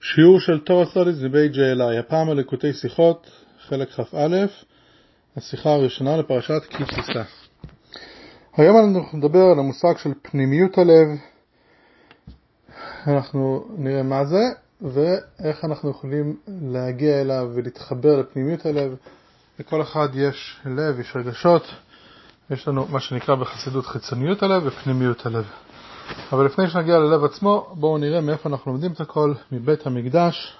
שיעור של תורה סודיס ג'אלי, הפעם על לקוטי שיחות, חלק כ"א, השיחה הראשונה לפרשת כי תישא. היום אנחנו נדבר על המושג של פנימיות הלב, אנחנו נראה מה זה ואיך אנחנו יכולים להגיע אליו ולהתחבר לפנימיות הלב. לכל אחד יש לב, יש רגשות, יש לנו מה שנקרא בחסידות חיצוניות הלב ופנימיות הלב. אבל לפני שנגיע ללב עצמו, בואו נראה מאיפה אנחנו לומדים את הכל, מבית המקדש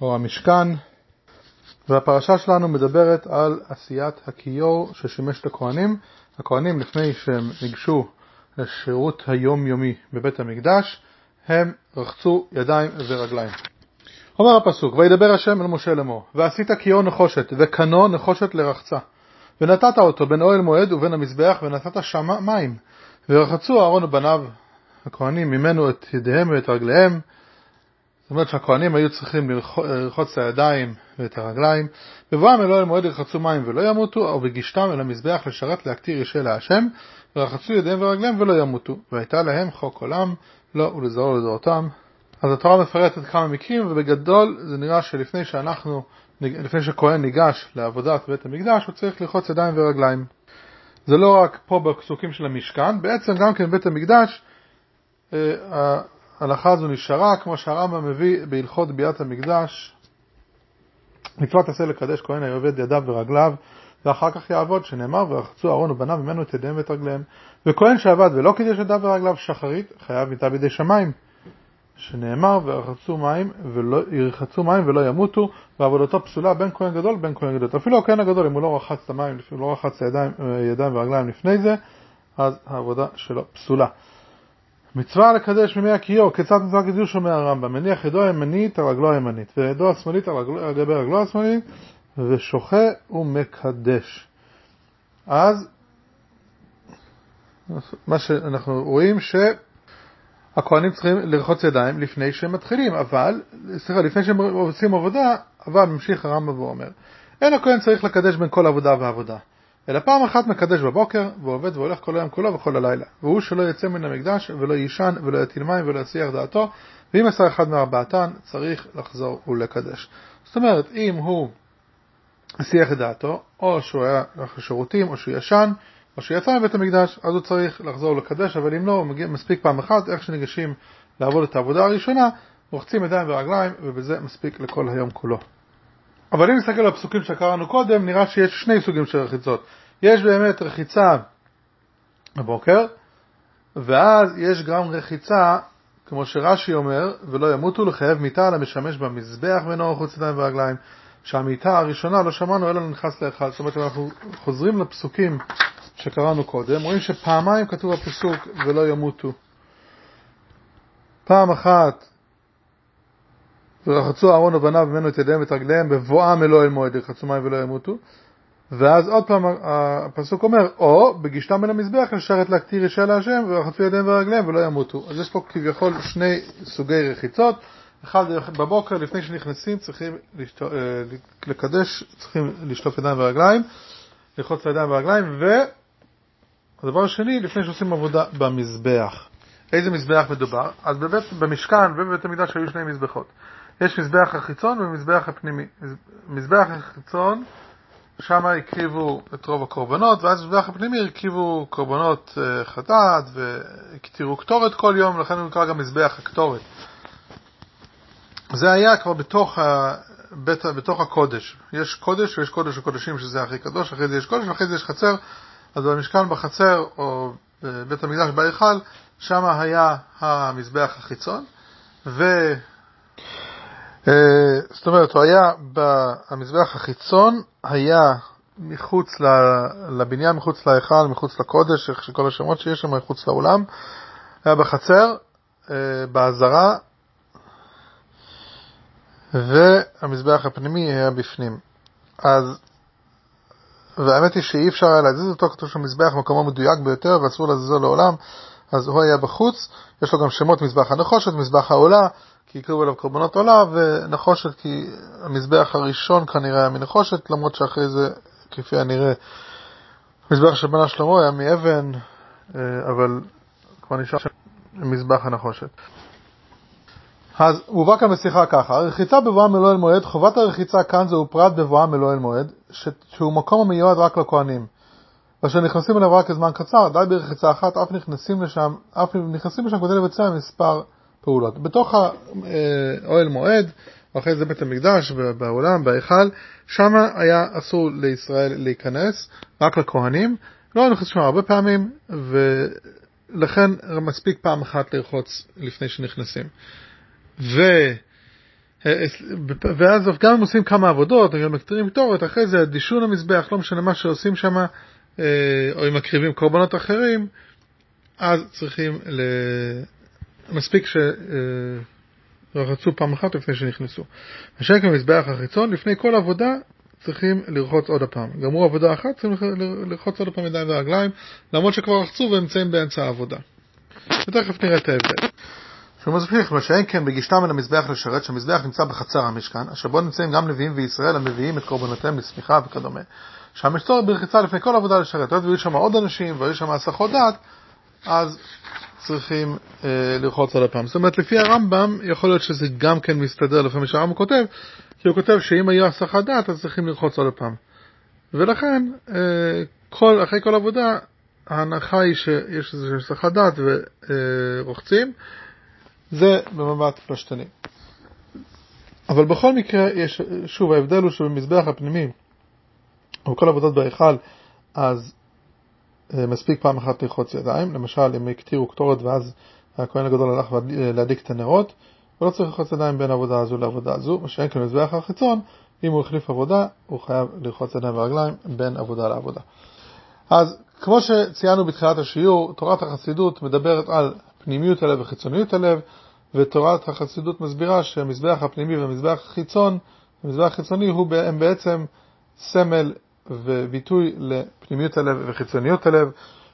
או המשכן. והפרשה שלנו מדברת על עשיית הכיור ששימש את הכהנים. הכהנים לפני שהם ניגשו לשירות היומיומי בבית המקדש, הם רחצו ידיים ורגליים. אומר הפסוק, וידבר השם אל משה לאמור, ועשית כיור נחושת, וקנו נחושת לרחצה, ונתת אותו בין אוהל מועד ובין המזבח, ונתת שמה מים, ורחצו אהרון ובניו הכהנים ממנו את ידיהם ואת רגליהם. זאת אומרת שהכהנים היו צריכים לרחוץ את הידיים ואת הרגליים. בבואם אלוהי מועד ירחצו מים ולא ימותו, או בגישתם אל המזבח לשרת להקטיר ישה להשם, ורחצו ידיהם ורגליהם ולא ימותו. והייתה להם חוק עולם, לא ולזרוע לדורותם. אז התורה מפרטת כמה מקרים, ובגדול זה נראה שלפני שאנחנו, לפני שכהן ניגש לעבודת בית המקדש, הוא צריך לרחוץ ידיים ורגליים. זה לא רק פה בפסוקים של המשכן, בעצם גם כן בית המקדש, ההלכה הזו נשארה, כמו שהרמב"ם מביא בהלכות ביאת המקדש, מצוות עשה לקדש כהן היובד ידיו ורגליו, ואחר כך יעבוד, שנאמר, ורחצו אהרון ובניו ממנו את ידיהם ואת רגליהם. וכהן שעבד ולא קידש ידיו ורגליו שחרית, חייב מיתה בידי שמיים. שנאמר, וירחצו מים ולא, מים ולא ימותו, ועבודתו פסולה בין כהן גדול בין כהן גדול. אפילו הכהן הגדול, אם הוא לא רחץ את המים, אם הוא לא רחץ ידיים, ידיים ורגליים לפני זה, אז העבודה שלו פסולה. מצווה לקדש ממי הכיור, כיצד מצווה קידוש אומר הרמב"ם, מניח ידו הימנית על רגלו הימנית, וידו השמאלית על, גבי רגלו השמאלית, ושוחה ומקדש. אז מה שאנחנו רואים ש... הכהנים צריכים לרחוץ ידיים לפני שהם מתחילים, אבל, סליחה, לפני שהם עושים עבודה, אבל ממשיך הרמב"ם ואומר, אין הכהן צריך לקדש בין כל עבודה ועבודה, אלא פעם אחת מקדש בבוקר, ועובד והולך כל היום כולו וכל הלילה, והוא שלא יצא מן המקדש, ולא יישן, ולא יטיל מים, ולא יסיח דעתו, ואם עשה אחד מארבעתן, צריך לחזור ולקדש. זאת אומרת, אם הוא הסיח את דעתו, או שהוא היה הולך לשירותים, או שהוא ישן, או שיצא מבית המקדש, אז הוא צריך לחזור לקדש, אבל אם לא, הוא מגיע מספיק פעם אחת, איך שניגשים לעבוד את העבודה הראשונה, רוחצים ידיים ורגליים, ובזה מספיק לכל היום כולו. אבל אם נסתכל על הפסוקים שקראנו קודם, נראה שיש שני סוגים של רחיצות. יש באמת רחיצה בבוקר, ואז יש גם רחיצה, כמו שרש"י אומר, ולא ימותו לחייב מיטה למשמש במזבח ואינו רחוץ ידיים ורגליים, שהמיטה הראשונה לא שמענו אלא נכנס לאחד. זאת אומרת, אנחנו חוזרים לפסוקים שקראנו קודם, רואים שפעמיים כתוב בפסוק ולא ימותו. פעם אחת ורחצו אהרון ובניו ממנו את ידיהם ואת רגליהם בבואם אלוה אל מועד ירחצו מים ולא ימותו ואז עוד פעם הפסוק אומר או בגישתם אל המזבח לשרת להקטיר אישה להשם ורחצו ידיהם ורגליהם ולא ימותו אז יש פה כביכול שני סוגי רחיצות אחד בבוקר לפני שנכנסים צריכים לשטוף, אה, לקדש צריכים לשטוף ידיים ורגליים לרחוץ את הידיים והרגליים הדבר השני, לפני שעושים עבודה במזבח. איזה מזבח מדובר? אז בבית, במשכן ובבית המקדש היו שני מזבחות. יש מזבח החיצון ומזבח הפנימי. מזבח החיצון, שם הקריבו את רוב הקורבנות, ואז במזבח הפנימי הקריבו קורבנות אה, חטאת והקטירו קטורת כל יום, לכן הוא נקרא גם מזבח הקטורת. זה היה כבר בתוך, ה... בית, בתוך הקודש. יש קודש ויש קודש הקודשים שזה הכי קדוש, אחרי זה יש קודש ואחרי זה יש חצר אז במשכן בחצר או בבית המקדש בהיכל, שם היה המזבח החיצון, ו... אה, זאת אומרת, הוא היה, המזבח החיצון היה מחוץ לבניין, מחוץ להיכל, מחוץ לקודש, איך שכל השמות שיש שם, מחוץ לאולם, היה בחצר, אה, בעזרה, והמזבח הפנימי היה בפנים. אז והאמת היא שאי אפשר היה להזיז אותו, כתוב שהמזבח מקומו מדויק ביותר ואסור להזיזו לעולם, אז הוא היה בחוץ, יש לו גם שמות מזבח הנחושת, מזבח העולה, כי יקראו אליו קורבנות עולה, ונחושת כי המזבח הראשון כנראה היה מנחושת, למרות שאחרי זה, כפי הנראה, המזבח שבנה שלמה היה מאבן, אה, אבל כבר נשאר שם מזבח הנחושת. אז מובא כאן בשיחה ככה, הרחיצה בבואם אלוהי אל מועד, חובת הרחיצה כאן זהו פרט בבואם אלוהי אל מועד, שהוא מקום המיועד רק לכהנים. ואשר נכנסים אליו רק לזמן קצר, די ברחיצה אחת, אף נכנסים לשם, אף נכנסים לשם כדי לבצע מספר פעולות. בתוך האוהל מועד, אחרי זה בית המקדש, בעולם, בהיכל, שם היה אסור לישראל להיכנס, רק לכהנים. לא נכנסים שם הרבה פעמים, ולכן מספיק פעם אחת לרחוץ לפני שנכנסים. ו... ואז גם אם עושים כמה עבודות, גם מקטרים קטורת, אחרי זה דישון המזבח, לא משנה מה שעושים שם, או אם מקריבים קורבנות אחרים, אז צריכים, ל... מספיק שרחצו פעם אחת לפני שנכנסו. השם כמזבח החיצון, לפני כל עבודה צריכים לרחוץ עוד הפעם. גמרו עבודה אחת, צריכים לרחוץ עוד הפעם ידיים ורגליים, למרות שכבר רחצו ונמצאים באמצע העבודה. ותכף נראה את ההבדל. מסביר מה שאין כן בגישתם אל המזבח לשרת, שהמזבח נמצא בחצר המשכן, אשר בו נמצאים גם לוויים וישראל המביאים את קורבנותיהם לסמיכה וכדומה. שם יש צורך ברחיצה לפני כל עבודה לשרת. היות ויהיו שם עוד אנשים והיו שם הסחות דעת, אז צריכים אה, לרחוץ עוד הפעם. זאת אומרת, לפי הרמב"ם, יכול להיות שזה גם כן מסתדר לפי מה שהרמב"ם כותב, כי הוא כותב שאם היה הסחת דעת, אז צריכים לרחוץ עוד הפעם. ולכן, אה, כל, אחרי כל עבודה, ההנחה היא שיש איזושהי הסחת דעת ורוחצים. אה, זה במבט פשטני. אבל בכל מקרה, יש, שוב, ההבדל הוא שבמזבח הפנימי, או כל עבודות בהיכל, אז אה, מספיק פעם אחת לרחוץ ידיים. למשל, אם הקטירו קטורת ואז הכהן הגדול הלך להדליק את הנרות, הוא לא צריך לרחוץ ידיים בין העבודה הזו לעבודה הזו, מה שאין כמזבח החיצון, אם הוא החליף עבודה, הוא חייב לרחוץ ידיים ורגליים בין עבודה לעבודה. אז כמו שציינו בתחילת השיעור, תורת החסידות מדברת על פנימיות הלב וחיצוניות הלב, ותורת החסידות מסבירה שהמזבח הפנימי והמזבח החיצון, המזבח החיצוני הם בעצם סמל וביטוי לפנימיות הלב וחיצוניות הלב,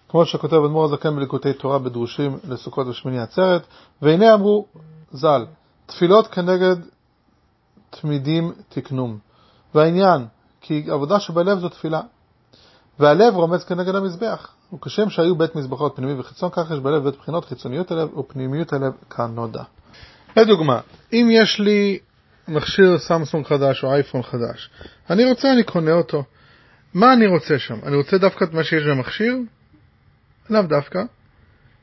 כמו שכותב אדמו"ר הזקן בליקוטי תורה בדרושים לסוכות ושמיני עצרת, והנה אמרו ז"ל, תפילות כנגד תמידים תקנום. והעניין, כי עבודה שבלב זו תפילה, והלב רומז כנגד המזבח. וכשם שהיו בית מזבחות פנימי וחיצון, כך יש בלב בית בחינות חיצוניות הלב ופנימיות הלב כנודע. לדוגמה, אם יש לי מכשיר סמסונג חדש או אייפון חדש, אני רוצה, אני קונה אותו. מה אני רוצה שם? אני רוצה דווקא את מה שיש במכשיר? לאו דווקא,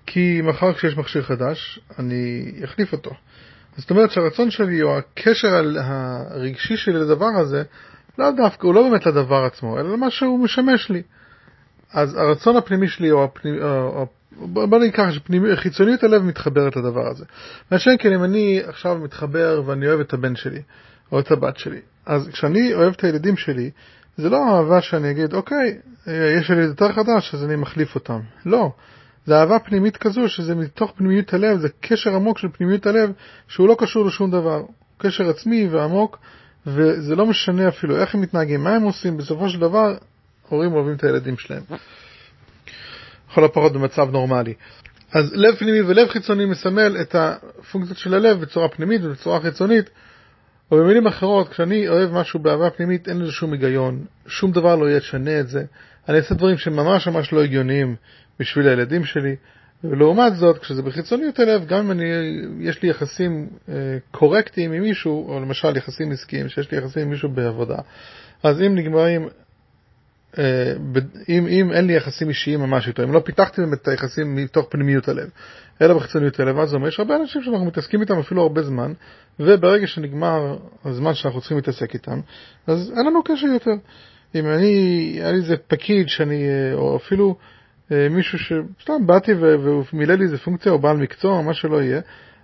כי מחר כשיש מכשיר חדש, אני אחליף אותו. זאת אומרת שהרצון שלי או הקשר הרגשי שלי לדבר הזה, לאו דווקא, הוא לא באמת לדבר עצמו, אלא למה שהוא משמש לי. אז הרצון הפנימי שלי, או, הפנימי, או, בוא ניקח שחיצוניות הלב מתחברת לדבר הזה. מה שאין כן, אם אני עכשיו מתחבר ואני אוהב את הבן שלי, או את הבת שלי, אז כשאני אוהב את הילדים שלי, זה לא אהבה שאני אגיד, אוקיי, יש לי יותר חדש, אז אני מחליף אותם. לא. זה אהבה פנימית כזו, שזה מתוך פנימיות הלב, זה קשר עמוק של פנימיות הלב, שהוא לא קשור לשום דבר. קשר עצמי ועמוק, וזה לא משנה אפילו איך הם מתנהגים, מה הם עושים, בסופו של דבר, הורים אוהבים את הילדים שלהם. לכל הפחות במצב נורמלי. אז לב פנימי ולב חיצוני מסמל את הפונקציות של הלב בצורה פנימית ובצורה חיצונית. או במילים אחרות, כשאני אוהב משהו באהבה פנימית, אין לזה שום היגיון, שום דבר לא ישנה את זה. אני אעשה דברים שממש ממש לא הגיוניים בשביל הילדים שלי. ולעומת זאת, כשזה בחיצוניות הלב, גם אם אני, יש לי יחסים אה, קורקטיים עם מישהו, או למשל יחסים עסקיים, שיש לי יחסים עם מישהו בעבודה, אז אם נגמרים אם, אם אין לי יחסים אישיים ממש איתו, אם לא פיתחתי את היחסים מתוך פנימיות הלב, אלא בחיצוניות הלב, אז אומר, יש הרבה אנשים שאנחנו מתעסקים איתם אפילו הרבה זמן, וברגע שנגמר הזמן שאנחנו צריכים להתעסק איתם, אז אין לנו קשר יותר. אם אני, היה לי איזה פקיד שאני, אה, או אפילו אה, מישהו שסתם באתי והוא מילא לי איזה פונקציה, או בעל מקצוע, או מה שלא יהיה,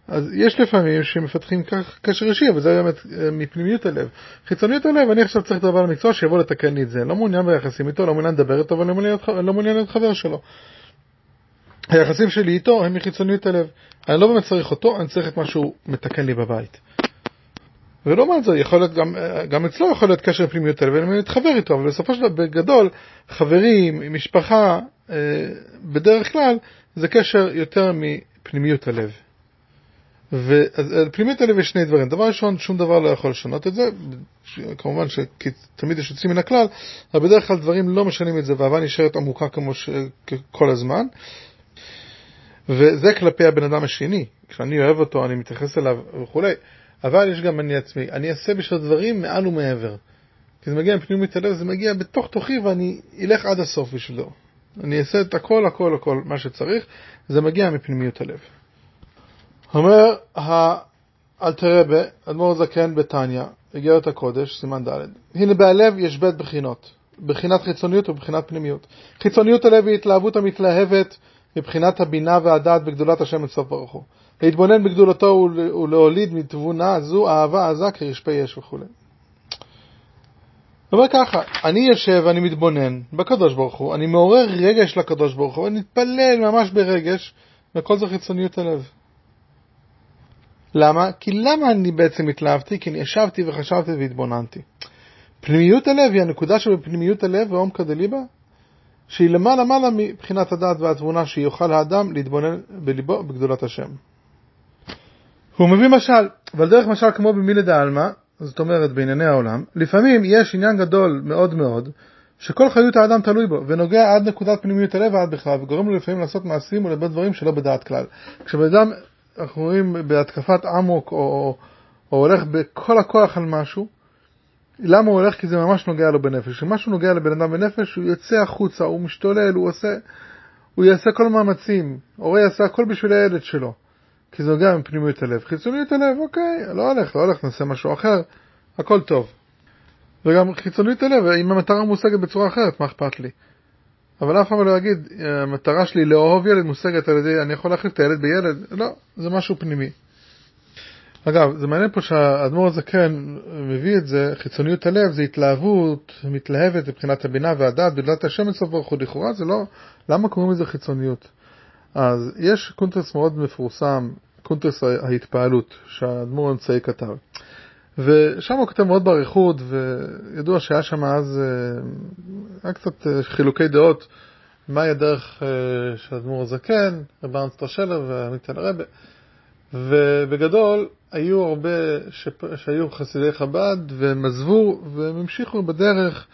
אז יש לפעמים שמפתחים קשר אישי, אבל זה באמת אה, מפנימיות הלב. חיצוניות הלב, אני עכשיו צריך לדבר על מקצוע שיבוא לתקן לי את זה. לא מעוניין ביחסים איתו, לא מעוניין לדבר איתו, אבל לא מעוניין להיות חבר שלו. היחסים שלי איתו הם מחיצוניות הלב. אני לא באמת צריך אותו, אני צריך את מה שהוא מתקן לי בבית. ולעומת זאת, יכול להיות גם, אה, גם אצלו יכול להיות קשר פנימיות הלב, ואני מתחבר איתו, אבל בסופו של דבר, בגדול, חברים, משפחה, אה, בדרך כלל, זה קשר יותר מפנימיות הלב. ופנימיות הלב יש שני דברים. דבר ראשון, שום דבר לא יכול לשנות את זה, כמובן שתמיד יש יוצאים מן הכלל, אבל בדרך כלל דברים לא משנים את זה, והאהבה נשארת עמוקה כמו ש... כל הזמן. וזה כלפי הבן אדם השני. כשאני אוהב אותו, אני מתייחס אליו וכולי. אבל יש גם אני עצמי. אני אעשה בשביל דברים מעל ומעבר. כי זה מגיע מפנימית הלב, זה מגיע בתוך תוכי ואני אלך עד הסוף בשבילו. אני אעשה את הכל, הכל, הכל, מה שצריך, זה מגיע מפנימיות הלב. אומר האלתרבה, אדמו"ר זקן בתניא, איגרת הקודש, סימן ד', הנה בהלב יש בית בחינות, בחינת חיצוניות ובחינת פנימיות. חיצוניות הלב היא התלהבות המתלהבת מבחינת הבינה והדעת בגדולת השם אצלו ברוך הוא. להתבונן בגדולתו ולהוליד מתבונה זו אהבה עזה כרשפי אש וכו'. אומר ככה, אני יושב ואני מתבונן בקדוש ברוך הוא, אני מעורר רגש לקדוש ברוך הוא, אני מתפלל ממש ברגש, וכל זה חיצוניות הלב. למה? כי למה אני בעצם התלהבתי? כי אני ישבתי וחשבתי והתבוננתי. פנימיות הלב היא הנקודה שבפנימיות הלב ועומקא דליבה, שהיא למעלה מעלה מבחינת הדעת והתבונה שיוכל האדם להתבונן בליבו בגדולת השם. הוא מביא משל, אבל דרך משל כמו במילי דעלמא, זאת אומרת בענייני העולם, לפעמים יש עניין גדול מאוד מאוד, שכל חיות האדם תלוי בו, ונוגע עד נקודת פנימיות הלב ועד בכלל, וגורם לו לפעמים לעשות מעשים ולבד דברים שלא בדעת כלל. כשבן אדם, אנחנו רואים בהתקפת אמוק, או, או, הולך בכל הכוח על משהו, למה הוא הולך? כי זה ממש נוגע לו בנפש. כשמשהו נוגע לבן אדם בנפש, הוא יוצא החוצה, הוא משתולל, הוא עושה, הוא יעשה כל מאמצים, הורה יעשה הכל בשביל הילד שלו. כי זה נוגע מפנימיות הלב. חיצוניות הלב, אוקיי, לא הולך, לא הולך, נעשה משהו אחר, הכל טוב. וגם חיצוניות הלב, אם המטרה מושגת בצורה אחרת, מה אכפת לי? אבל אף פעם לא אגיד, המטרה שלי לאהוב ילד מושגת על ידי, אני יכול להחליף את הילד בילד, לא, זה משהו פנימי. אגב, זה מעניין פה שהאדמו"ר הזקן מביא את זה, חיצוניות הלב זה התלהבות מתלהבת מבחינת הבינה והדעת, בגלל השם אצלו ברוך הוא לכאורה, זה לא, למה קוראים לזה חיצוניות? אז יש קונטרס מאוד מפורסם, קונטרס ההתפעלות, שהאדמו"ר האמצעי כתב. ושם הוא כותב מאוד באריכות, וידוע שהיה שם אז, אה, היה קצת אה, חילוקי דעות, מהי הדרך אה, של האדמו"ר הזקן, רב ארנסטר שלר ועמית אל הרבה. ובגדול, היו הרבה ש... שהיו חסידי חב"ד, והם עזבו, והם המשיכו בדרך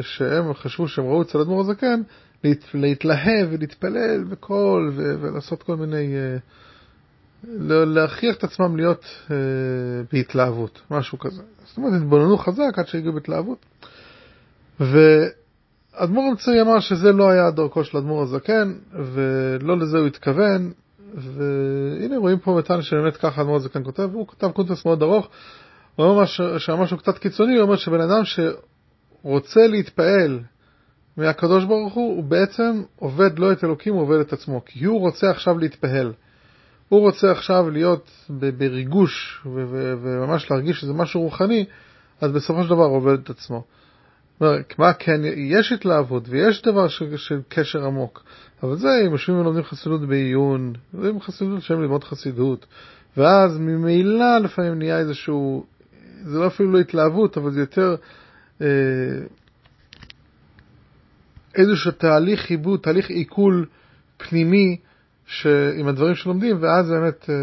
שהם חשבו שהם ראו אצל אדמו"ר הזקן, להת... להתלהב ולהתפלל בקול ו... ולעשות כל מיני... להכריח את עצמם להיות אה, בהתלהבות, משהו כזה. זאת אומרת, התבוננו חזק עד שהגיעו בהתלהבות. ואדמו"ר המצרי אמר שזה לא היה דרכו של אדמו"ר הזקן, ולא לזה הוא התכוון, והנה רואים פה מתן שבאמת ככה אדמו"ר הזקן כותב, הוא כתב קונטרס מאוד ארוך, הוא אומר שהיה משהו קצת קיצוני, הוא אומר שבן אדם שרוצה להתפעל מהקדוש ברוך הוא, הוא בעצם עובד לא את אלוקים, הוא עובד את עצמו, כי הוא רוצה עכשיו להתפעל. הוא רוצה עכשיו להיות בריגוש וממש להרגיש שזה משהו רוחני, אז בסופו של דבר עובד את עצמו. מה כן, יש התלהבות ויש דבר של, של קשר עמוק, אבל זה אם יושבים ולומדים חסידות בעיון, לומדים חסידות שהם ללמוד חסידות, ואז ממילא לפעמים נהיה איזשהו, זה לא אפילו לא התלהבות, אבל זה יותר אה, איזשהו תהליך חיבוד, תהליך עיכול פנימי עם הדברים שלומדים, ואז באמת אה,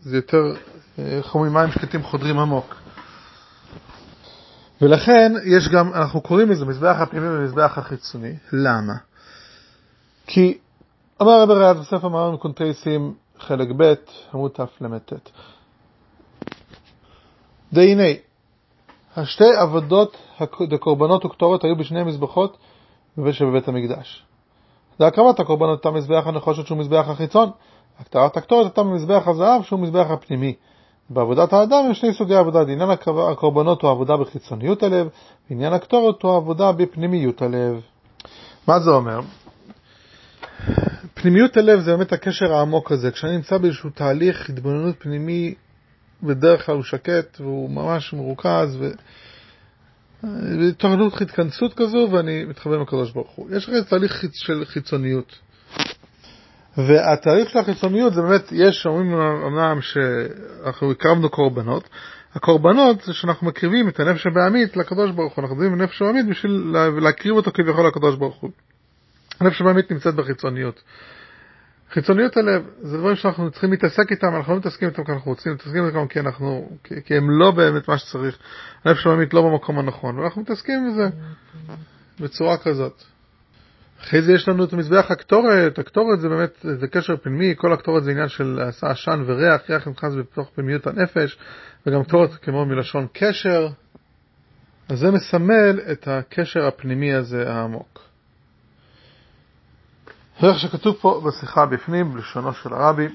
זה יותר, איך אומרים, מים שקטים חודרים עמוק. ולכן יש גם, אנחנו קוראים לזה מזבח הפנימי ומזבח החיצוני. למה? כי אמר רבי ריאד בספר מאמרים קונטייסים, חלק ב', עמוד תל"ט. דהנה, השתי עבודות הקורבנות וקטורת היו בשני מזבחות שבבית המקדש. זה הקרבת הקורבנות אותה מזבח הנחושת שהוא מזבח החיצון, הקטרת הקטורת אותה מזבח הזהב שהוא מזבח הפנימי. בעבודת האדם יש שני סוגי עבודה, עניין הקורבנות הוא עבודה בחיצוניות הלב, ועניין הקטורת הוא עבודה בפנימיות הלב. מה זה אומר? פנימיות הלב זה באמת הקשר העמוק הזה, כשאני נמצא באיזשהו תהליך התבוננות פנימי, בדרך כלל הוא שקט והוא ממש מרוכז, ו... תורנות התכנסות כזו ואני מתחבר עם הקדוש ברוך הוא. יש הרי תהליך של חיצוניות. והתהליך של החיצוניות זה באמת, יש, אומרים אמנם שאנחנו הקרבנו קורבנות, הקורבנות זה שאנחנו מקריבים את הנפש הבעמית לקדוש ברוך הוא, אנחנו עובדים בנפש הבעמית בשביל להקריב אותו כביכול לקדוש ברוך הוא. הנפש הבעמית נמצאת בחיצוניות. חיצוניות הלב, זה דברים שאנחנו צריכים להתעסק איתם, אנחנו לא מתעסקים איתם כי אנחנו רוצים, מתעסקים איתם כי אנחנו, כי, כי הם לא באמת מה שצריך. הנפש העולמית לא במקום הנכון, ואנחנו מתעסקים עם זה בצורה כזאת. אחרי זה יש לנו את מזבח הקטורת, הקטורת זה באמת, זה קשר פנימי, כל הקטורת זה עניין של עשן וריח, ריח נכנס בתוך פנימיות הנפש, וגם קטורת כמו מלשון קשר, אז זה מסמל את הקשר הפנימי הזה העמוק. איך שכתוב פה בשיחה בפנים, בלשונו של הרבי,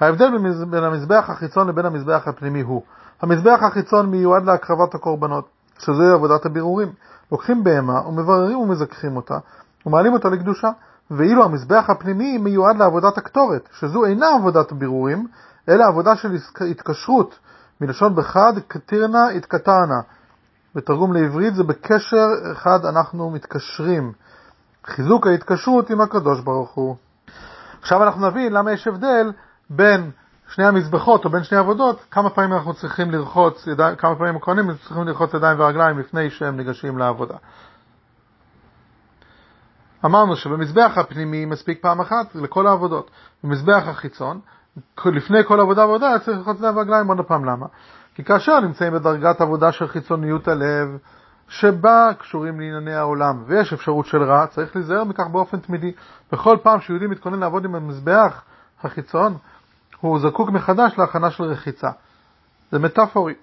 ההבדל בין המזבח החיצון לבין המזבח הפנימי הוא, המזבח החיצון מיועד להקרבת הקורבנות, שזה עבודת הבירורים. לוקחים בהמה ומבררים ומזכחים אותה, ומעלים אותה לקדושה, ואילו המזבח הפנימי מיועד לעבודת הקטורת, שזו אינה עבודת בירורים, אלא עבודה של התקשרות, מלשון בחד, קטירנה התקטרנה. בתרגום לעברית זה בקשר אחד אנחנו מתקשרים. חיזוק ההתקשרות עם הקדוש ברוך הוא. עכשיו אנחנו נבין למה יש הבדל בין שני המזבחות או בין שני עבודות, כמה פעמים אנחנו צריכים לרחוץ, כמה פעמים הכהנים צריכים לרחוץ ידיים ורגליים לפני שהם ניגשים לעבודה. אמרנו שבמזבח הפנימי מספיק פעם אחת לכל העבודות. במזבח החיצון, לפני כל עבודה ועבודה צריך לרחוץ ידיים ורגליים עוד פעם. למה? כי כאשר נמצאים בדרגת עבודה של חיצוניות הלב, שבה קשורים לענייני העולם, ויש אפשרות של רע, צריך להיזהר מכך באופן תמידי. בכל פעם שיהודי מתכונן לעבוד עם המזבח החיצון, הוא זקוק מחדש להכנה של רחיצה. זה מטאפורי,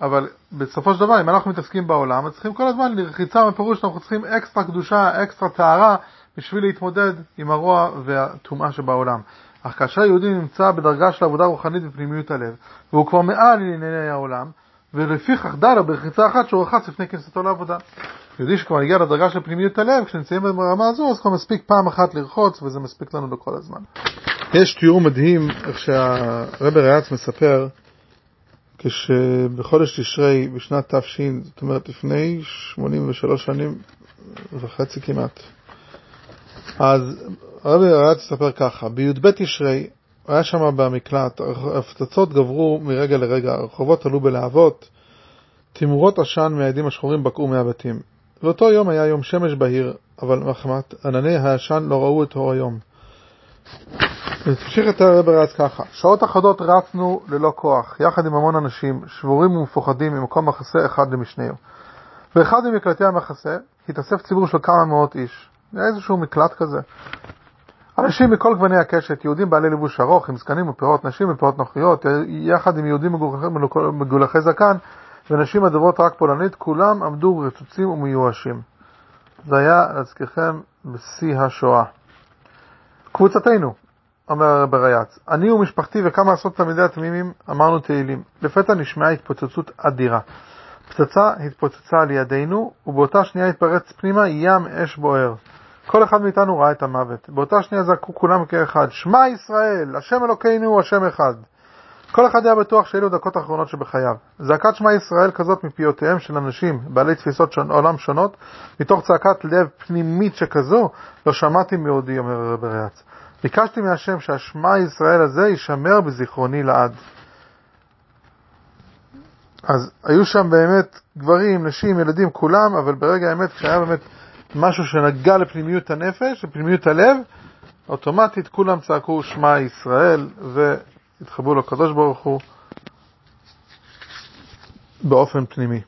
אבל בסופו של דבר, אם אנחנו מתעסקים בעולם, אז צריכים כל הזמן לרחיצה בפירוש שאנחנו צריכים אקסטרה קדושה, אקסטרה טהרה, בשביל להתמודד עם הרוע והטומאה שבעולם. אך כאשר יהודי נמצא בדרגה של עבודה רוחנית בפנימיות הלב, והוא כבר מעל לענייני העולם, ולפיכך לו ברחיצה אחת שהוא רחץ לפני כניסתו לעבודה. יהודי שכבר הגיע לדרגה של פנימיות הלב, כשנמצאים ברמה הזו, אז כבר מספיק פעם אחת לרחוץ, וזה מספיק לנו לכל הזמן. יש תיאור מדהים, איך שהרבר ריאץ מספר, כשבחודש תשרי בשנת תש, זאת אומרת לפני 83 שנים וחצי כמעט, אז הרבי ריאץ מספר ככה, בי"ב תשרי, היה שם במקלט, הפצצות גברו מרגע לרגע, הרחובות עלו בלהבות, תימורות עשן מהעדים השחורים בקעו מהבתים. באותו יום היה יום שמש בהיר, אבל מחמת ענני העשן לא ראו את אור היום. ותמשיך את הרב רץ ככה, שעות אחדות רצנו ללא כוח, יחד עם המון אנשים, שבורים ומפוחדים ממקום מחסה אחד למשנהו. באחד ממקלטי המחסה התאסף ציבור של כמה מאות איש. היה איזשהו מקלט כזה. אנשים מכל גווני הקשת, יהודים בעלי לבוש ארוך, עם זקנים ופירות, נשים ופירות נוחיות, יחד עם יהודים מגולחי זקן ונשים הדוברות רק פולנית, כולם עמדו רצוצים ומיואשים. זה היה, להזכירכם, בשיא השואה. קבוצתנו, אומר הרב ריאץ, אני ומשפחתי וכמה עשרות תלמידי התמימים אמרנו תהילים. לפתע נשמעה התפוצצות אדירה. פצצה התפוצצה על ידינו, ובאותה שנייה התפרץ פנימה ים אש בוער. כל אחד מאיתנו ראה את המוות. באותה שנייה זעקו כולם כאחד, שמע ישראל, השם אלוקינו הוא השם אחד. כל אחד היה בטוח שאלו דקות האחרונות שבחייו. זעקת שמע ישראל כזאת מפיותיהם של אנשים בעלי תפיסות שונ... עולם שונות, מתוך צעקת לב פנימית שכזו, לא שמעתי מעודי, אומר הרב ריאץ. ביקשתי מהשם שהשמע ישראל הזה יישמר בזיכרוני לעד. אז היו שם באמת גברים, נשים, ילדים, כולם, אבל ברגע האמת, כשהיה באמת משהו שנגע לפנימיות הנפש, לפנימיות הלב, אוטומטית כולם צעקו שמע ישראל והתחברו לקדוש ברוך הוא באופן פנימי.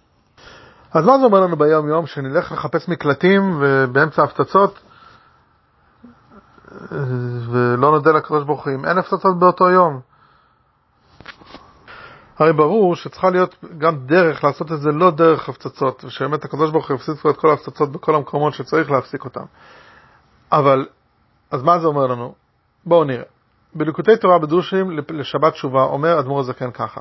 אז מה זה אומר לנו ביום יום? שנלך לחפש מקלטים ובאמצע הפצצות ולא נודה לקדוש ברוך הוא אם אין הפצצות באותו יום. הרי ברור שצריכה להיות גם דרך לעשות את זה לא דרך הפצצות, ושבאמת הקדוש ברוך הוא יפסיק את כל ההפצצות בכל המקומות שצריך להפסיק אותם. אבל, אז מה זה אומר לנו? בואו נראה. בליקוטי תורה בדרושים לשבת תשובה אומר אדמו"ר הזקן ככה: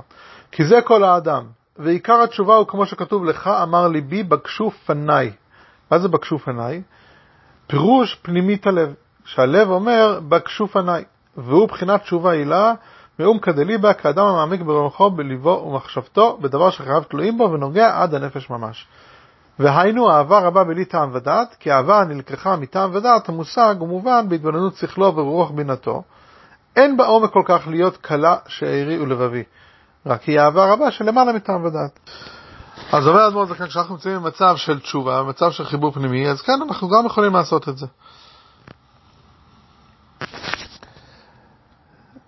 כי זה כל האדם, ועיקר התשובה הוא כמו שכתוב לך אמר ליבי בקשו פניי. מה זה בקשו פניי? פירוש פנימית הלב. שהלב אומר, בקשו פניי, והוא בחינת תשובה הילה, מאום כדליבה, כאדם המעמיק ברוחו, בליבו ומחשבתו, בדבר שחייו תלויים בו ונוגע עד הנפש ממש. והיינו אהבה רבה בלי טעם ודעת, כי אהבה נלקחה מטעם ודעת המושג ומובן בהתבוננות שכלו ורוח בינתו. אין בה עומק כל כך להיות קלה שארי ולבבי, רק היא אהבה רבה שלמעלה מטעם ודעת. אז אומר אדמו"ר זקן, כשאנחנו נמצאים במצב של תשובה, במצב של חיבור פנימי, אז כן, אנחנו גם יכולים לעשות את זה.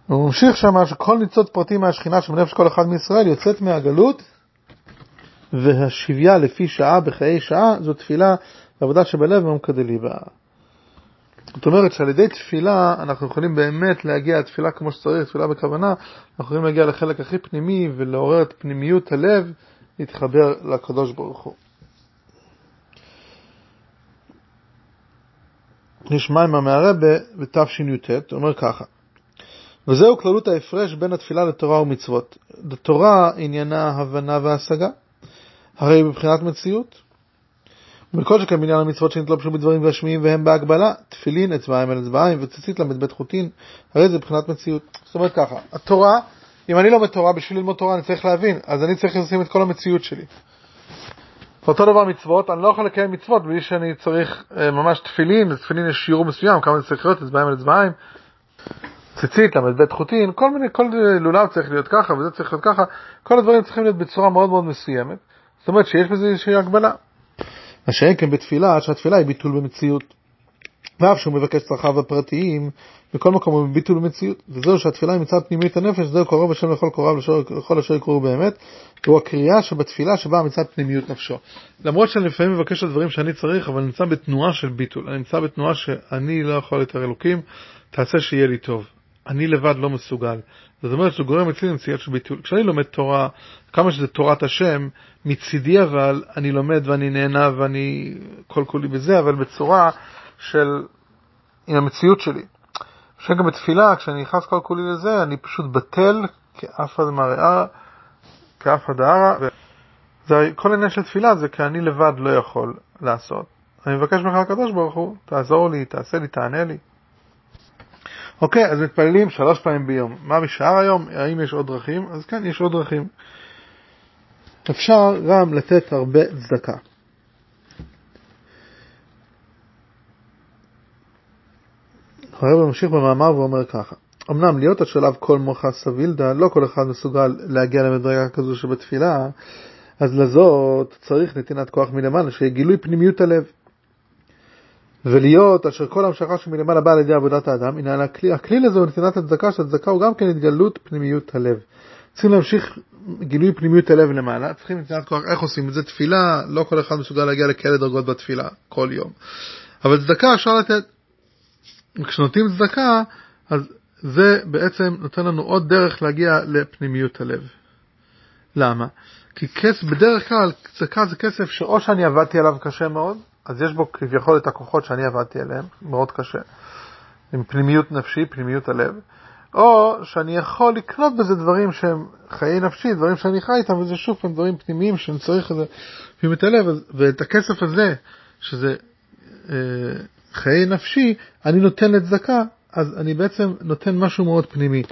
הוא ממשיך שם שכל ניצוץ פרטי מהשכינה שבנפש כל אחד מישראל יוצאת מהגלות והשביה לפי שעה בחיי שעה זו תפילה לעבודה שבלב ממקדלי בה. זאת אומרת שעל ידי תפילה אנחנו יכולים באמת להגיע, תפילה כמו שצריך, תפילה בכוונה, אנחנו יכולים להגיע לחלק הכי פנימי ולעורר את פנימיות הלב, להתחבר לקדוש ברוך הוא. נשמע עם המערבה בתשי"ט, אומר ככה: וזהו כללות ההפרש בין התפילה לתורה ומצוות. לתורה עניינה הבנה והשגה, הרי מבחינת מציאות. וכל שכן בעניין המצוות שנתלבשו בדברים גשמיים והם בהגבלה, תפילין, אצבעיים אל אצבעיים וציצית ל"ב חוטין, הרי זה מבחינת מציאות. זאת אומרת ככה, התורה, אם אני לומד תורה, בשביל ללמוד תורה אני צריך להבין, אז אני צריך לשים את כל המציאות שלי. אותו דבר מצוות, אני לא יכול לקיים מצוות בלי שאני צריך אה, ממש תפילין, לתפילין יש שיעור מסוים, כמה זה צריך להיות, אצבעיים על אצבעיים, ציצית, ל"ב חוטין, כל מיני, כל לולב צריך להיות ככה וזה צריך להיות ככה, כל הדברים צריכים להיות בצורה מאוד מאוד מסוימת, זאת אומרת שיש בזה איזושהי הגבלה. מה שאין כן בתפילה, שהתפילה היא ביטול במציאות. ואף שהוא מבקש צרכיו הפרטיים, בכל מקום הוא ביטול במציאות. וזהו שהתפילה היא מצד פנימית הנפש, זהו קרוב השם לכל קוריו לכל אשר יקראו באמת, והוא הקריאה שבתפילה שבאה מצד פנימיות נפשו. למרות שאני לפעמים מבקש את הדברים שאני צריך, אבל אני נמצא בתנועה של ביטול. אני נמצא בתנועה שאני לא יכול יותר אלוקים, תעשה שיהיה לי טוב. אני לבד לא מסוגל. זאת אומרת שזה גורם אצלי למציאות של ביטול. כשאני לומד תורה, כמה שזה תורת השם, מצידי אבל אני לומד ואני נהנה ואני כל כולי בזה, אבל בצורה של, עם המציאות שלי. עכשיו גם בתפילה, כשאני נכנס כל כולי לזה, אני פשוט בטל כאף עד מראה, כאף עד הערה. כל העניין של תפילה זה כי אני לבד לא יכול לעשות. אני מבקש ממך הקדוש ברוך הוא, תעזור לי, תעשה לי, תענה לי. אוקיי, אז מתפללים שלוש פעמים ביום. מה בשאר היום? האם יש עוד דרכים? אז כן, יש עוד דרכים. אפשר גם לתת הרבה צדקה. הרב ממשיך במאמר ואומר ככה: אמנם להיות השלב כל מוחה סבילדה, לא כל אחד מסוגל להגיע למדרגה כזו שבתפילה, אז לזאת צריך נתינת כוח מלמעלה, שיהיה גילוי פנימיות הלב. ולהיות אשר כל המשכה שמלמעלה באה על ידי עבודת האדם, הנה הכלי, הכלי לזה הוא נתינת הצדקה, שהצדקה הוא גם כן התגלות פנימיות הלב. צריכים להמשיך גילוי פנימיות הלב למעלה, צריכים נתינת כוח, איך עושים את זה? תפילה, לא כל אחד מסוגל להגיע לכאלה דרגות בתפילה כל יום. אבל צדקה אפשר לתת. כשנותנים צדקה, אז זה בעצם נותן לנו עוד דרך להגיע לפנימיות הלב. למה? כי כסף, בדרך כלל צדקה זה כסף שאו שאני עבדתי עליו קשה מאוד, אז יש בו כביכול את הכוחות שאני עבדתי עליהם, מאוד קשה, עם פנימיות נפשי, פנימיות הלב, או שאני יכול לקנות בזה דברים שהם חיי נפשי, דברים שאני חי איתם, וזה שוב פעם דברים פנימיים שאני צריך את זה, פנימיות הלב, ואת הכסף הזה, שזה אה, חיי נפשי, אני נותן לצדקה, אז אני בעצם נותן משהו מאוד פנימי.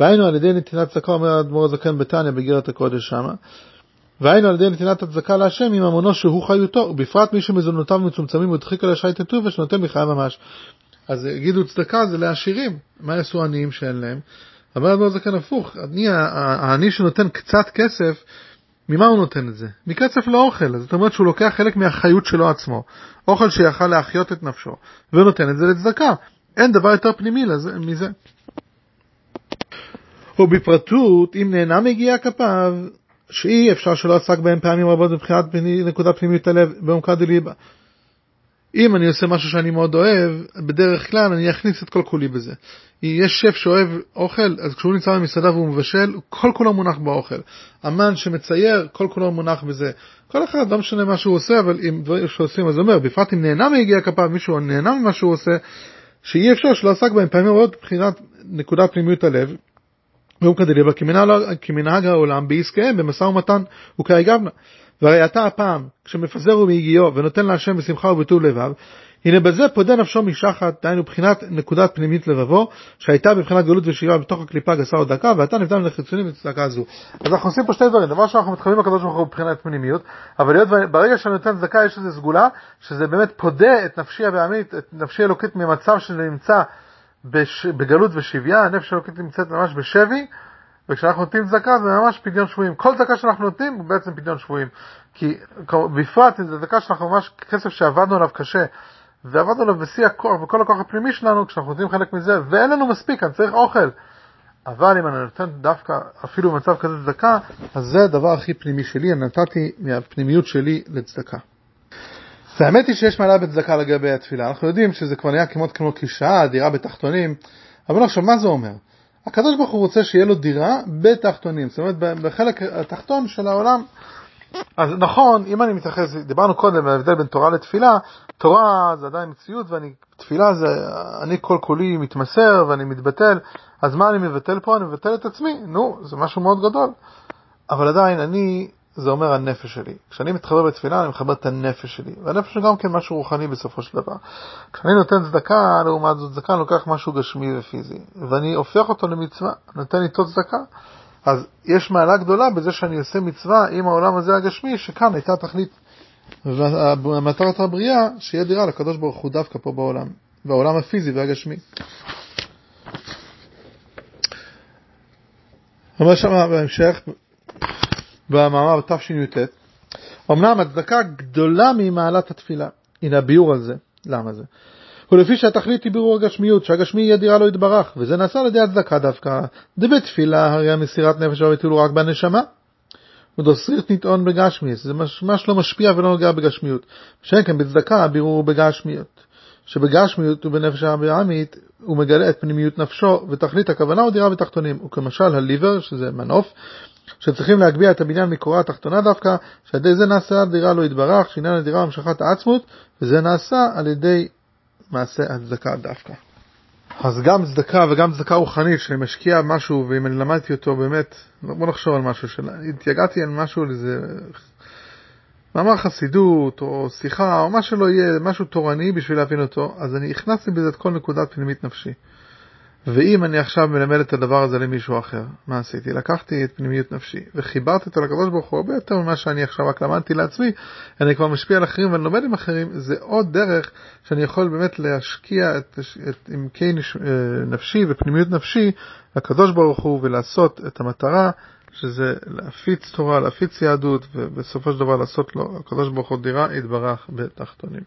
והיינו על ידי נתינת צדקה, אומר האדמו"ר הזקן בתניא, בגירת הקודש שמה, והיינו על ידי נתינת הצדקה להשם עם ממונו שהוא חיותו, ובפרט מי שמזונותיו מצומצמים ודחיק על השייט טובה שנותן מחייו ממש. אז יגידו צדקה זה לעשירים, מה יעשו עניים שאין להם? אבל זה כאן הפוך, אני, העני שנותן קצת כסף, ממה הוא נותן את זה? מכסף לאוכל, זאת אומרת שהוא לוקח חלק מהחיות שלו עצמו, אוכל שיכל להחיות את נפשו, ונותן את זה לצדקה. אין דבר יותר פנימי לזה, מזה. ובפרטות, אם נהנה מגיע כפיו, שאי אפשר שלא עסק בהם פעמים רבות מבחינת נקודת פנימיות הלב בעומקה דליבה. אם אני עושה משהו שאני מאוד אוהב, בדרך כלל אני אכניס את כל כולי בזה. יש שף שאוהב אוכל, אז כשהוא נמצא במסעדה והוא מבשל, כל כולו מונח באוכל. אמן שמצייר, כל כולו מונח בזה. כל אחד, לא משנה מה שהוא עושה, אבל אם דברים שעושים, אז הוא אומר, בפרט אם נהנה מיגיע כפיו, מישהו נהנה ממה שהוא עושה, שאי אפשר שלא עסק בהם פעמים רבות מבחינת נקודת פנימיות הלב, והוא כדליבה כמנהג העולם בעסקיהם במשא ומתן וכהגבנה. והרי אתה הפעם, כשמפזר הוא מיגיעו ונותן להשם בשמחה ובטוב לבב, הנה בזה פודה נפשו משחת, דהיינו בחינת נקודת פנימית לבבו, שהייתה בבחינת גלות ושבעה בתוך הקליפה גסה או דקה, ואתה נבדל מן החיצונים בצדקה זו. אז אנחנו עושים פה שתי דברים, דבר שאנחנו מתחייבים לקדוש ברוך הוא מבחינת פנימיות, אבל להיות ברגע שאני נותן צדקה יש איזו סגולה, שזה באמת פודה את נפשי הבעמית, את נפשי אלוקית ממצב שנמצא בש... בגלות ושביה, הנפש האלוקית נמצאת ממש בשבי, וכשאנחנו נותנים צדקה זה ממש פדיון שבויים. כל צדקה שאנחנו נותנים הוא בעצם פדיון שבויים. כי בפרט אם זה צדקה שאנחנו ממש כסף שעבדנו עליו קשה, ועבדנו עליו בשיא הכוח, וכל הכוח הפנימי שלנו, כשאנחנו נותנים חלק מזה, ואין לנו מספיק, אני צריך אוכל. אבל אם אני נותן דווקא אפילו במצב כזה צדקה, אז זה הדבר הכי פנימי שלי, אני נתתי מהפנימיות שלי לצדקה. האמת היא שיש מעלה בצדקה לגבי התפילה. אנחנו יודעים שזה כבר נהיה כמעט כמו קלישאה, דירה בתחתונים, אבל עכשיו, מה זה אומר? הקדוש ברוך הוא רוצה שיהיה לו דירה בתחתונים, זאת אומרת בחלק התחתון של העולם. אז נכון, אם אני מתייחס, דיברנו קודם על ההבדל בין תורה לתפילה, תורה זה עדיין מציאות, ותפילה זה, אני כל כולי מתמסר ואני מתבטל, אז מה אני מבטל פה? אני מבטל את עצמי, נו, זה משהו מאוד גדול. אבל עדיין, אני זה אומר הנפש שלי. כשאני מתחבר בתפילה, אני מחבר את הנפש שלי. והנפש הוא גם כן משהו רוחני בסופו של דבר. כשאני נותן צדקה, לעומת זאת צדקה, אני לוקח משהו גשמי ופיזי. ואני הופך אותו למצווה, נותן איתו צדקה. אז יש מעלה גדולה בזה שאני עושה מצווה עם העולם הזה הגשמי, שכאן הייתה תכלית ומטרת הבריאה, שיהיה דירה לקדוש ברוך הוא דווקא פה בעולם, בעולם הפיזי והגשמי. אומר שם בהמשך, במאמר תשי"ט, אמנם הצדקה גדולה ממעלת התפילה. הנה הביאור על זה. למה זה? ולפי שהתכלית היא בירור הגשמיות, שהגשמי יהיה דירה לא יתברך, וזה נעשה על ידי הצדקה דווקא. דבתפילה הרי המסירת נפש והביטול הוא רק בנשמה. ודוסרית נטעון בגשמיות, זה ממש לא משפיע ולא נוגע בגשמיות. שאין כן בצדקה הבירור הוא בגשמיות. שבגשמיות ובנפש הבעמית הוא מגלה את פנימיות נפשו, ותכלית הכוונה הוא דירה בתחתונים, וכמשל הליבר, שזה מנוף, שצריכים להגביה את הבניין מקורה התחתונה דווקא, שעל ידי זה נעשה הדירה לא יתברך, שעניין הדירה המשכת העצמות, וזה נעשה על ידי מעשה הצדקה דווקא. אז גם צדקה וגם צדקה רוחנית, שאני משקיע משהו, ואם אני למדתי אותו באמת, בוא נחשוב על משהו, התייגעתי על משהו, על איזה מאמר חסידות, או שיחה, או מה שלא יהיה, משהו תורני בשביל להבין אותו, אז אני הכנסתי בזה את כל נקודת פנימית נפשי. ואם אני עכשיו מלמד את הדבר הזה למישהו אחר, מה עשיתי? לקחתי את פנימיות נפשי וחיברתי אותו לקדוש ברוך הוא הרבה יותר ממה שאני עכשיו רק למדתי לעצמי, אני כבר משפיע על אחרים ואני לומד עם אחרים, זה עוד דרך שאני יכול באמת להשקיע את, את עמקי אה, נפשי ופנימיות נפשי לקדוש ברוך הוא ולעשות את המטרה שזה להפיץ תורה, להפיץ יהדות ובסופו של דבר לעשות לו הקדוש ברוך הוא דירה יתברך בתחתונים.